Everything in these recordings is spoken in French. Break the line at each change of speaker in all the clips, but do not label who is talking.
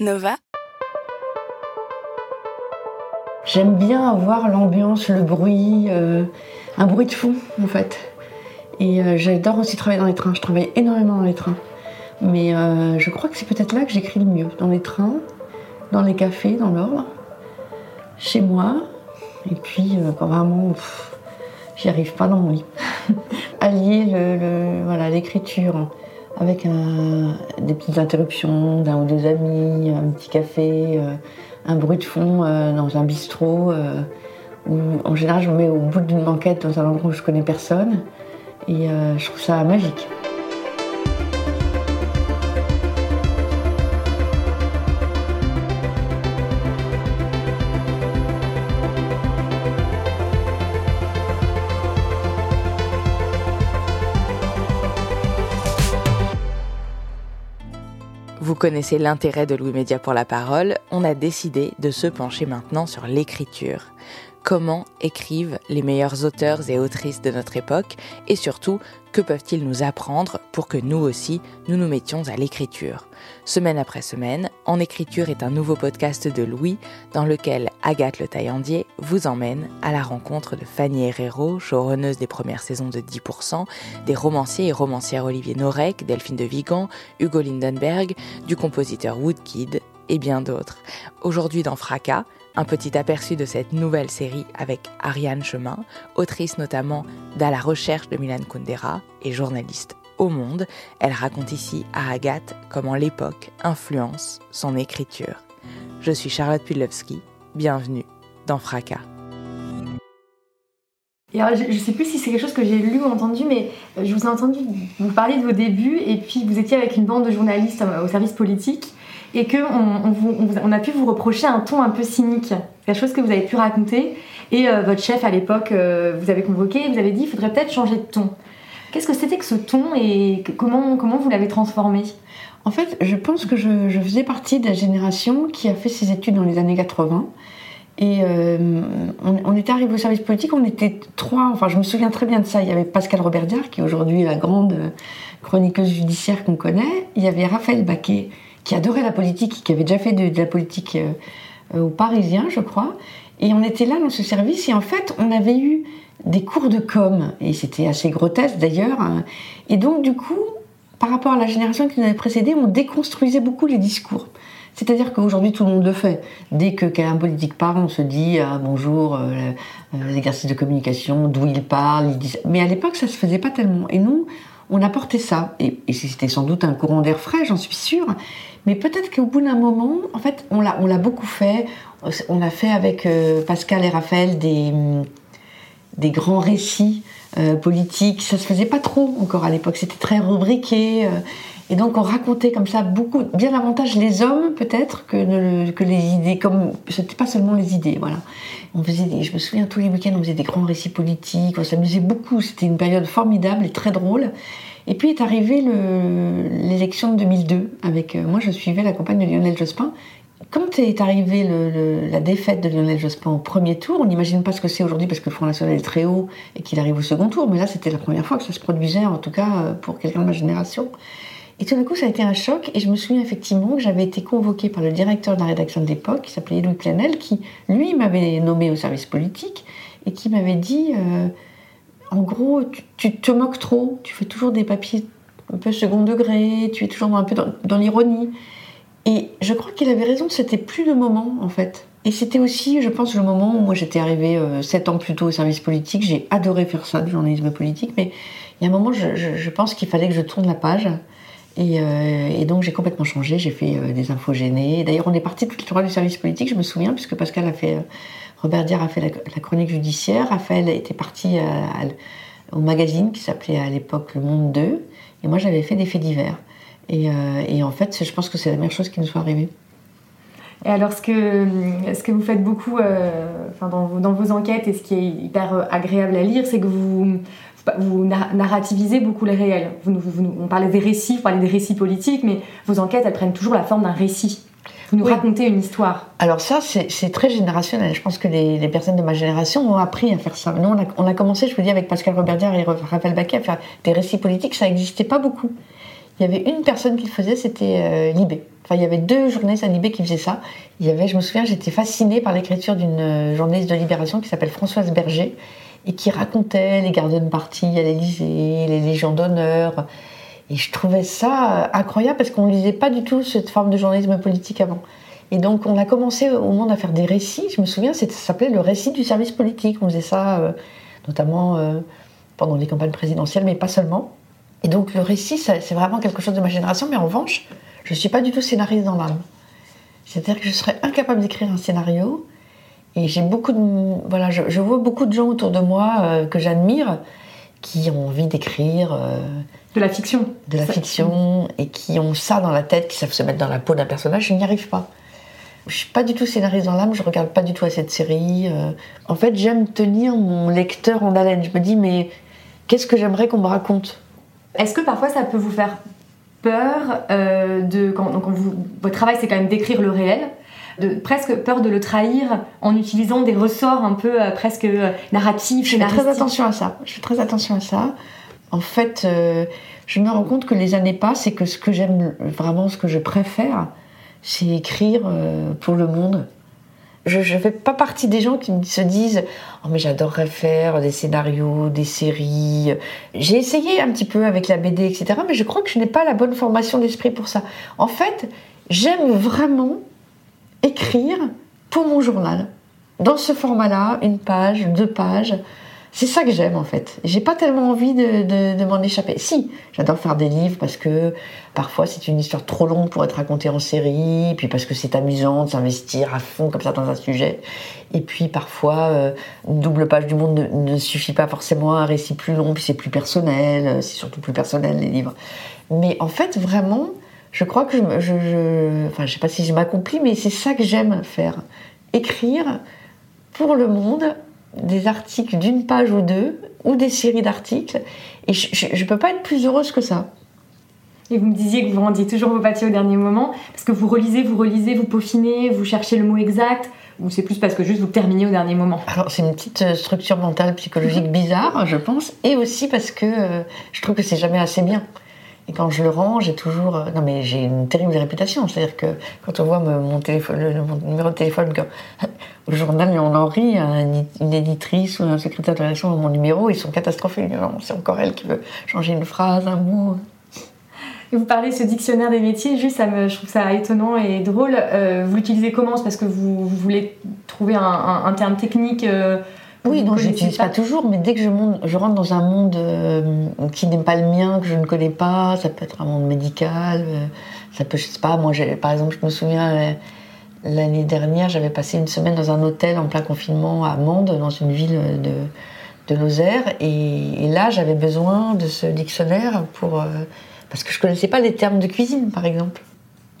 Nova
J'aime bien avoir l'ambiance, le bruit, euh, un bruit de fond en fait. Et euh, j'adore aussi travailler dans les trains. Je travaille énormément dans les trains. Mais euh, je crois que c'est peut-être là que j'écris le mieux. Dans les trains, dans les cafés, dans l'ordre, chez moi. Et puis quand vraiment pff, j'y arrive pas dans mon lit. Allier le, le- voilà, l'écriture avec des petites interruptions d'un ou deux amis, un petit café, euh, un bruit de fond euh, dans un bistrot. euh, où, en général, je me mets au bout d'une banquette dans un endroit où je connais personne. Et je trouve ça magique.
Vous connaissez l'intérêt de Louis Média pour la parole, on a décidé de se pencher maintenant sur l'écriture. Comment écrivent les meilleurs auteurs et autrices de notre époque et surtout, que peuvent-ils nous apprendre pour que nous aussi, nous nous mettions à l'écriture Semaine après semaine, En écriture est un nouveau podcast de Louis dans lequel Agathe Le Taillandier vous emmène à la rencontre de Fanny Herrero, showrunneuse des premières saisons de 10%, des romanciers et romancières Olivier Norek, Delphine de Vigan, Hugo Lindenberg, du compositeur Woodkid et bien d'autres. Aujourd'hui dans Fracas, un petit aperçu de cette nouvelle série avec Ariane Chemin, autrice notamment d'À la recherche de Milan Kundera et journaliste au Monde. Elle raconte ici à Agathe comment l'époque influence son écriture. Je suis Charlotte Pudlowski, bienvenue dans Fracas.
Je ne sais plus si c'est quelque chose que j'ai lu ou entendu, mais euh, je vous ai entendu vous parler de vos débuts, et puis vous étiez avec une bande de journalistes euh, au service politique, et qu'on on, a pu vous reprocher un ton un peu cynique. Quelque chose que vous avez pu raconter, et euh, votre chef à l'époque euh, vous avez convoqué, vous avez dit il faudrait peut-être changer de ton. Qu'est-ce que c'était que ce ton, et comment, comment vous l'avez transformé?
En fait, je pense que je, faisais partie de la génération qui a fait ses études dans les années 80. Et euh, on, était arrivé au service politique, on était trois, enfin je me souviens très bien de ça. Il y avait Pascal Roberdiard, qui est aujourd'hui la grande chroniqueuse judiciaire qu'on connaît. Il y avait Raphaël Baquet, qui adorait la politique, qui avait déjà fait de, la politique euh, euh, aux Parisiens, je crois. Et on était là dans ce service, et en fait, on avait eu des cours de com, et c'était assez grotesque d'ailleurs. hein. Et donc, du coup, par rapport à la génération qui nous avait précédé, on déconstruisait beaucoup les discours. C'est-à-dire qu'aujourd'hui, tout le monde le fait. Dès que qu'un politique parle, on se dit ah, bonjour, euh, euh, de communication, d'où il parle. Mais à l'époque, ça se faisait pas tellement. Et nous, on apportait ça. Et, c'était sans doute un courant d'air frais, j'en suis sûre. Mais peut-être qu'au bout d'un moment, en fait, on l'a, beaucoup fait. On a fait avec euh, Pascal et Raphaël des, des grands récits euh, politiques. Ça se faisait pas trop encore à l'époque. C'était très rubriqué. euh, et donc on racontait comme ça beaucoup, bien davantage les hommes peut-être que, les idées. Comme c'était pas seulement les idées, voilà. On faisait, je me souviens tous les week-ends, on faisait des grands récits politiques. On s'amusait beaucoup. C'était une période formidable et très drôle. Et puis est arrivée le- l'élection de 2002 avec euh, moi je suivais la campagne de Lionel Jospin. Quand est arrivée la défaite de Lionel Jospin au premier tour, on n'imagine pas ce que c'est aujourd'hui parce que le Front National est très haut et qu'il arrive au second tour, mais là c'était la première fois que ça se produisait, en tout cas euh, pour quelqu'un de ma génération. Et tout d'un coup, ça a été un choc. Et je me souviens effectivement que j'avais été convoquée par le directeur de la rédaction de l'époque, qui s'appelait Louis Planel, qui, lui, m'avait nommé au service politique et qui m'avait dit euh, En gros, tu, te moques trop, tu fais toujours des papiers un peu second degré, tu es toujours un peu dans, l'ironie. Et je crois qu'il avait raison, c'était plus le moment, en fait. Et c'était aussi, je pense, le moment où moi j'étais arrivée euh, ans plus tôt au service politique. J'ai adoré faire ça, du journalisme politique, mais il y a un moment, je pense qu'il fallait que je tourne la page. Et, euh, et donc j'ai complètement changé, j'ai fait euh, des infos gênées. D'ailleurs, on est parti toutes les trois du service politique, je me souviens, puisque Pascal a fait, euh, Robert Diard a fait la, chronique judiciaire, Raphaël était parti au magazine qui s'appelait à l'époque Le Monde 2, Et moi, j'avais fait des faits divers. Et, en fait, je pense que c'est la meilleure chose qui nous soit arrivée.
Et alors, ce que, ce que vous faites beaucoup enfin, dans, vos, enquêtes et ce qui est hyper agréable à lire, c'est que vous, vous narrativisez beaucoup les réels. Vous, vous, on parlait des récits, vous parlez des récits politiques, mais vos enquêtes, elles prennent toujours la forme d'un récit. Vous nous oui. racontez une histoire.
Alors ça, c'est très générationnel. Je pense que les, les, personnes de ma génération ont appris à faire ça. Nous, on a, on a commencé, je vous dis, avec Pascal Roberdière et Raphaël Baquet à faire des récits politiques. Ça n'existait pas beaucoup. Il y avait une personne qui le faisait, c'était euh, Libé. Enfin, il y avait deux journalistes à Libé qui faisaient ça. Il y avait, je me souviens, j'étais fascinée par l'écriture d'une euh, journaliste de Libération qui s'appelle Françoise Berger et qui racontait les gardes de parti à l'Élysée, les légions d'honneur. Et je trouvais ça incroyable parce qu'on ne lisait pas du tout cette forme de journalisme politique avant. Et donc, on a commencé au monde à faire des récits. Je me souviens, ça s'appelait le récit du service politique. On faisait ça euh, notamment euh, pendant les campagnes présidentielles, mais pas seulement. Et donc, le récit, c'est vraiment quelque chose de ma génération. Mais en revanche, je ne suis pas du tout scénariste dans l'âme. C'est-à-dire que je serais incapable d'écrire un scénario. Et j'ai beaucoup de. Voilà, je, je, vois beaucoup de gens autour de moi euh, que j'admire qui ont envie d'écrire. Euh,
de la fiction.
De la fiction, et qui ont ça dans la tête, qui savent se mettre dans la peau d'un personnage. Je n'y arrive pas. Je suis pas du tout scénariste dans l'âme, je regarde pas du tout à cette série. Euh. En fait, j'aime tenir mon lecteur en haleine. Je me dis, mais qu'est-ce que j'aimerais qu'on me raconte?
Est-ce que parfois ça peut vous faire peur euh, de. Quand, quand vous, votre travail, c'est quand même d'écrire le réel? De, presque peur de le trahir en utilisant des ressorts un peu euh, presque euh, narratifs.
Je fais très attention à ça. Je fais très attention à ça. En fait, euh, je me rends compte que les années passent et que ce que j'aime vraiment, ce que je préfère, c'est écrire euh, pour le monde. Je ne fais pas partie des gens qui se disent Oh, mais j'adorerais faire des scénarios, des séries. J'ai essayé un petit peu avec la BD, etc. Mais je crois que je n'ai pas la bonne formation d'esprit pour ça. En fait, j'aime vraiment écrire pour mon journal. Dans ce format-là, une page, deux pages. C'est ça que j'aime en fait. J'ai pas tellement envie de, m'en échapper. Si, j'adore faire des livres parce que parfois c'est une histoire trop longue pour être racontée en série, puis parce que c'est amusant de s'investir à fond comme ça dans un sujet. Et puis parfois, euh, une double page du monde ne, ne, suffit pas forcément à un récit plus long, puis c'est plus personnel, c'est surtout plus personnel les livres. Mais en fait, vraiment, je crois que je, je, je enfin, je sais pas si je m'accomplis, mais c'est ça que j'aime faire. Écrire pour le monde des articles d'une page ou deux, ou des séries d'articles, et je ne peux pas être plus heureuse que ça.
Et vous me disiez que vous rendiez toujours vos papiers au dernier moment, parce que vous relisez, vous relisez, vous peaufinez, vous cherchez le mot exact, ou c'est plus parce que juste vous terminez au dernier moment?
Alors c'est une petite euh, structure mentale psychologique bizarre, je pense, et aussi parce que euh, je trouve que c'est jamais assez bien. Et quand je le rends, j'ai toujours. euh, Non, mais j'ai une terrible réputation. C'est-à-dire que quand on voit mon, numéro de téléphone au journal, on en rit, un- une éditrice ou un secrétaire de rédaction dans mon numéro, ils sont catastrophés. C'est encore elle qui veut changer une phrase, un mot.
Vous parlez de ce dictionnaire des métiers, juste ça me, je trouve ça étonnant et drôle. Euh, vous l'utilisez comment? Parce que vous, voulez trouver un, terme technique euh,
Oui, non, je n'utilise pas toujours, mais dès que je, monte- je rentre dans un monde euh, qui n'est pas le mien, que je ne connais pas, ça peut être un monde médical, euh, ça peut, je sais pas, moi, par exemple, je me souviens, euh, l'année dernière, j'avais passé une semaine dans un hôtel en plein confinement à Mende, dans une ville de, de Lozère, et, et là, j'avais besoin de ce dictionnaire pour... euh, parce que je connaissais pas les termes de cuisine, par exemple.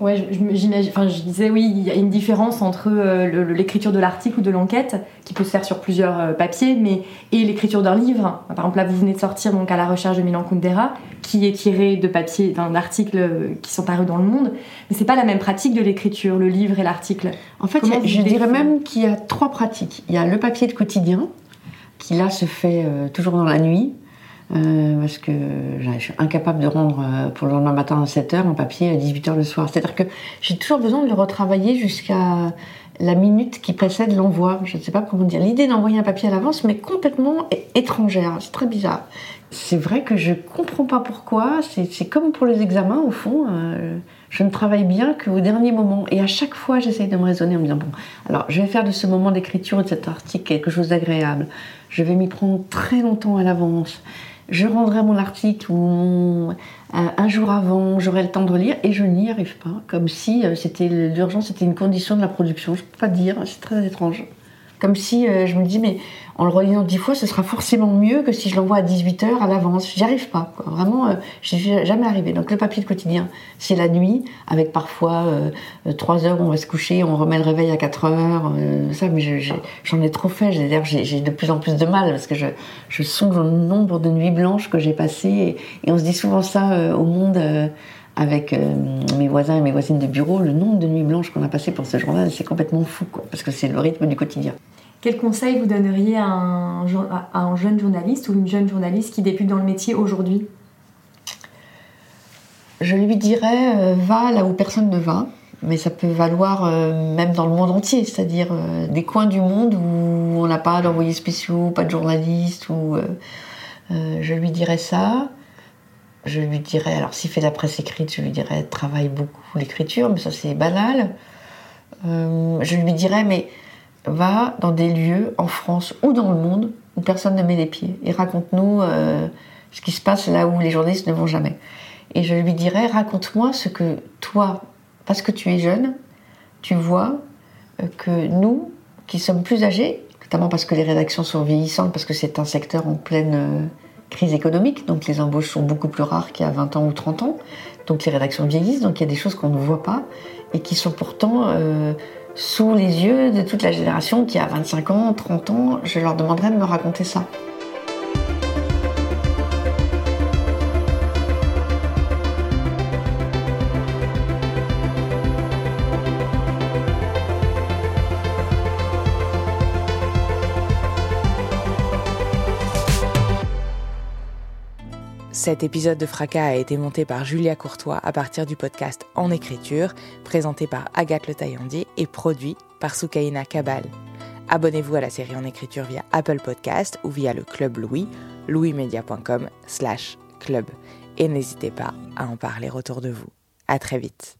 Ouais, je-. Enfin, je disais oui, il y a une différence entre euh, l'écriture de l'article ou de l'enquête qui peut se faire sur plusieurs euh, papiers, mais et l'écriture d'un livre. Par exemple, là, vous venez de sortir donc à la recherche de Milan Kundera, qui est tiré de papiers, d'un article euh, qui sont parus dans le Monde. Mais c'est pas la même pratique de l'écriture, le livre et l'article.
En fait, a- je dirais même qu'il y a trois pratiques. Il y a le papier de quotidien, qui là se fait euh, toujours dans la nuit, euh, parce que je suis incapable de rendre euh, pour le lendemain matin à 7h un papier à 18h le soir. C'est-à-dire que j'ai toujours besoin de le retravailler jusqu'à la minute qui précède l'envoi. Je ne sais pas comment dire. L'idée d'envoyer un papier à l'avance m'est complètement étrangère. C'est très bizarre. C'est vrai que je comprends pas pourquoi. C'est comme pour les examens, au fond. euh, je ne travaille bien qu'au dernier moment. Et à chaque fois, j'essaye de me raisonner en me disant bon, alors je vais faire de ce moment d'écriture et de cet article quelque chose d'agréable. Je vais m'y prendre très longtemps à l'avance. Je rendrai mon article ou mon- un, jour avant, j'aurai le temps de relire et je n'y arrive pas. Comme si euh, c'était l'urgence, c'était une condition de la production. Je peux pas dire, c'est très étrange. Comme si euh, je me dis, mais en le relisant dix fois, ce sera forcément mieux que si je l'envoie à 18h à l'avance. J'y arrive pas. Vraiment, euh, je suis jamais arrivé. Donc le papier de quotidien, c'est la nuit, avec parfois euh, 3 heures où on va se coucher, on remet le réveil à 4 heures. euh, ça, mais je- je- j'en ai trop fait. J'ai de plus en plus de mal parce que je, songe au nombre de nuits blanches que j'ai passées. Et, on se dit souvent ça euh, au monde. euh, avec euh, mes voisins et mes voisines de bureau, le nombre de nuits blanches qu'on a passées pour ce journal, c'est complètement fou, parce que c'est le rythme du quotidien.
Quel conseil vous donneriez à un, jeune journaliste ou une jeune journaliste qui débute dans le métier aujourd'hui?
Je lui dirais, euh, va là où personne ne va, mais ça peut valoir euh, même dans le monde entier, c'est-à-dire euh, des coins du monde où on n'a pas d'envoyés spéciaux, pas de journalistes, ou je lui dirais ça. Je lui dirais, alors s'il fait de la presse écrite, je lui dirais travaille beaucoup l'écriture, mais ça c'est banal. Je lui dirais, mais va dans des lieux en France ou dans le monde où personne ne met les pieds et raconte-nous euh, ce qui se passe là où les journalistes ne vont jamais. Et je lui dirais, raconte-moi ce que toi, parce que tu es jeune, tu vois euh, que nous, qui sommes plus âgés, notamment parce que les rédactions sont vieillissantes, parce que c'est un secteur en pleine euh, crise économique, donc les embauches sont beaucoup plus rares qu'il y a 20 ans ou 30 ans, donc les rédactions vieillissent, donc il y a des choses qu'on ne voit pas et qui sont pourtant sous les yeux de toute la génération qui a 25 ans, 30 ans. Je leur demanderais de me raconter ça.
Cet épisode de Fracas a été monté par Julia Courtois à partir du podcast En écriture, présenté par Agathe Le Taillandier et produit par Soukaina Kabal. Abonnez-vous à la série En écriture via Apple Podcast ou via le Club Louis, louismedia.com slash club. Et n'hésitez pas à en parler autour de vous. À très vite.